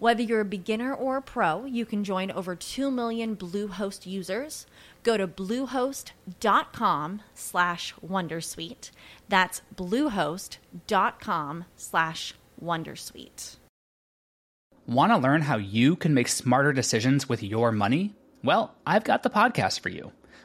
Whether you're a beginner or a pro, you can join over 2 million Bluehost users. Go to bluehost.com slash wondersuite. That's bluehost.com slash wondersuite. Want to learn how you can make smarter decisions with your money? Well, I've got the podcast for you.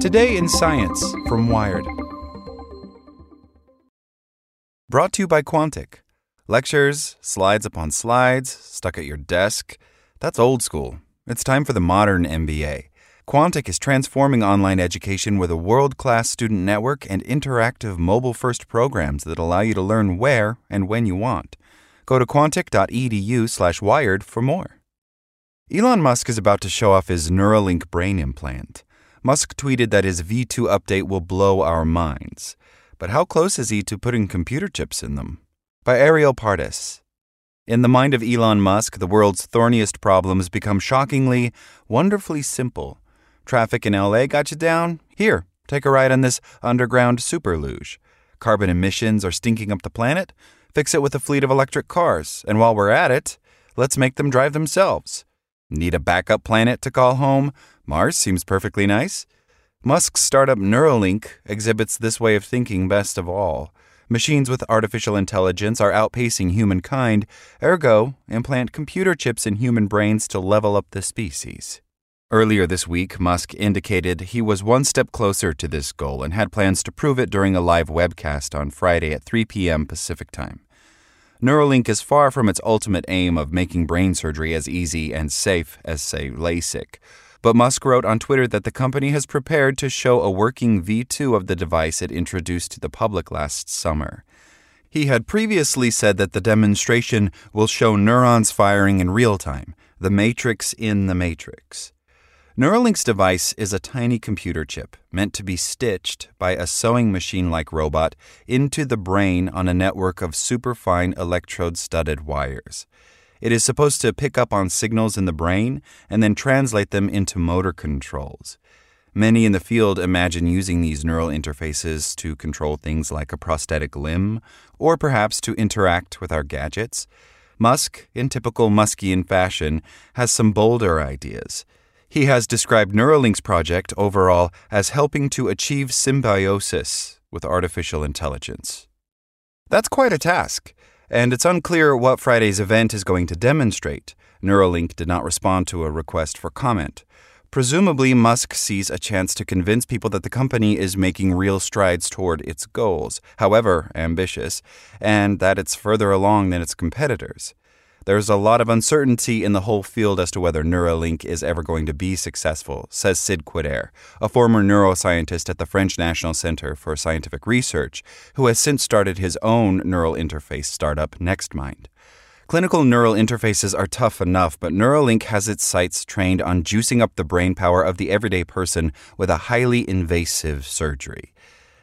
Today in Science from Wired. Brought to you by Quantic. Lectures, slides upon slides, stuck at your desk. That's old school. It's time for the modern MBA. Quantic is transforming online education with a world class student network and interactive mobile first programs that allow you to learn where and when you want. Go to quantic.edu/slash wired for more. Elon Musk is about to show off his Neuralink brain implant. Musk tweeted that his V2 update will blow our minds. But how close is he to putting computer chips in them? By Arielle Pardes. In the mind of Elon Musk, the world's thorniest problems become shockingly, wonderfully simple. Traffic in LA got you down? Here, take a ride on this underground super luge. Carbon emissions are stinking up the planet? Fix it with a fleet of electric cars. And while we're at it, let's make them drive themselves. Need a backup planet to call home? Mars seems perfectly nice. Musk's startup Neuralink exhibits this way of thinking best of all. Machines with artificial intelligence are outpacing humankind, ergo, implant computer chips in human brains to level up the species. Earlier this week, Musk indicated he was one step closer to this goal and had plans to prove it during a live webcast on Friday at 3 p.m. Pacific Time. Neuralink is far from its ultimate aim of making brain surgery as easy and safe as, say, LASIK. But Musk wrote on Twitter that the company has prepared to show a working V2 of the device it introduced to the public last summer. He had previously said that the demonstration will show neurons firing in real time, the matrix in the matrix. Neuralink's device is a tiny computer chip meant to be stitched by a sewing machine like robot into the brain on a network of superfine electrode studded wires. It is supposed to pick up on signals in the brain and then translate them into motor controls. Many in the field imagine using these neural interfaces to control things like a prosthetic limb, or perhaps to interact with our gadgets. Musk, in typical Muskian fashion, has some bolder ideas. He has described Neuralink's project overall as helping to achieve symbiosis with artificial intelligence. That's quite a task and it's unclear what Friday's event is going to demonstrate. Neuralink did not respond to a request for comment. Presumably, Musk sees a chance to convince people that the company is making real strides toward its goals, however ambitious, and that it's further along than its competitors. There's a lot of uncertainty in the whole field as to whether Neuralink is ever going to be successful, says Sid Kouider, a former neuroscientist at the French National Center for Scientific Research, who has since started his own neural interface startup, NextMind. Clinical neural interfaces are tough enough, but Neuralink has its sights trained on juicing up the brain power of the everyday person with a highly invasive surgery.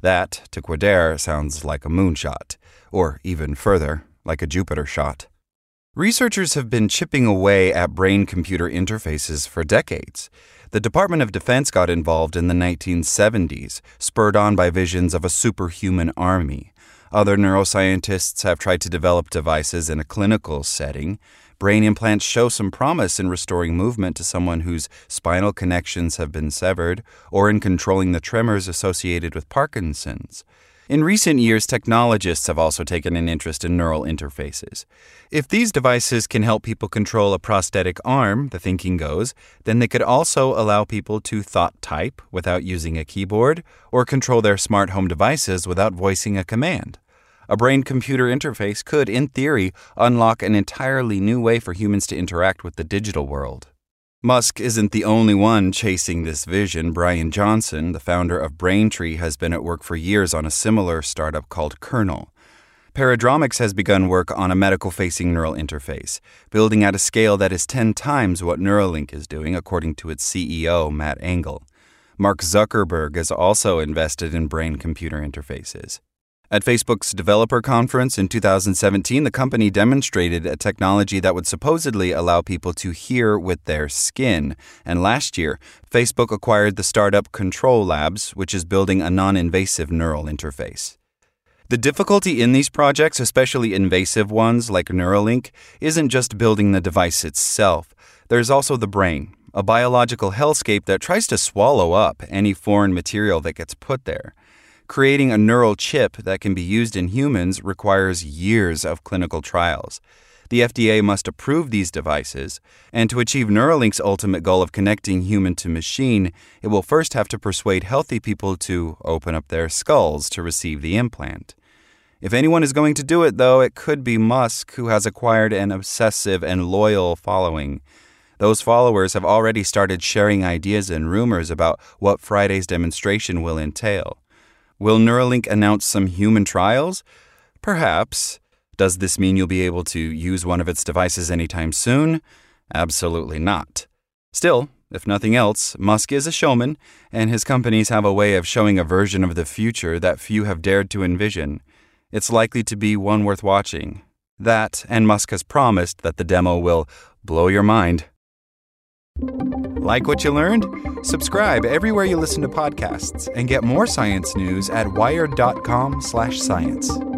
That, to Kouider, sounds like a moonshot, or even further, like a Jupiter shot. Researchers have been chipping away at brain computer interfaces for decades. The Department of Defense got involved in the 1970s, spurred on by visions of a superhuman army. Other neuroscientists have tried to develop devices in a clinical setting. Brain implants show some promise in restoring movement to someone whose spinal connections have been severed or in controlling the tremors associated with Parkinson's. In recent years, technologists have also taken an interest in neural interfaces. If these devices can help people control a prosthetic arm, the thinking goes, then they could also allow people to thought type without using a keyboard or control their smart home devices without voicing a command. A brain computer interface could, in theory, unlock an entirely new way for humans to interact with the digital world. Musk isn't the only one chasing this vision. Bryan Johnson, the founder of Braintree, has been at work for years on a similar startup called Kernel. Paradromics has begun work on a medical facing neural interface, building at a scale that is 10 times what Neuralink is doing, according to its CEO, Matt Angle. Mark Zuckerberg has also invested in brain computer interfaces. At Facebook's developer conference in 2017, the company demonstrated a technology that would supposedly allow people to hear with their skin. And last year, Facebook acquired the startup Control Labs, which is building a non invasive neural interface. The difficulty in these projects, especially invasive ones like Neuralink, isn't just building the device itself. There's also the brain, a biological hellscape that tries to swallow up any foreign material that gets put there. Creating a neural chip that can be used in humans requires years of clinical trials. The FDA must approve these devices, and to achieve Neuralink's ultimate goal of connecting human to machine, it will first have to persuade healthy people to open up their skulls to receive the implant. If anyone is going to do it, though, it could be Musk, who has acquired an obsessive and loyal following. Those followers have already started sharing ideas and rumors about what Friday's demonstration will entail. Will Neuralink announce some human trials? Perhaps. Does this mean you'll be able to use one of its devices anytime soon? Absolutely not. Still, if nothing else, Musk is a showman, and his companies have a way of showing a version of the future that few have dared to envision. It's likely to be one worth watching. That, and Musk has promised that the demo will blow your mind. Like what you learned? Subscribe everywhere you listen to podcasts and get more science news at wired.com/science.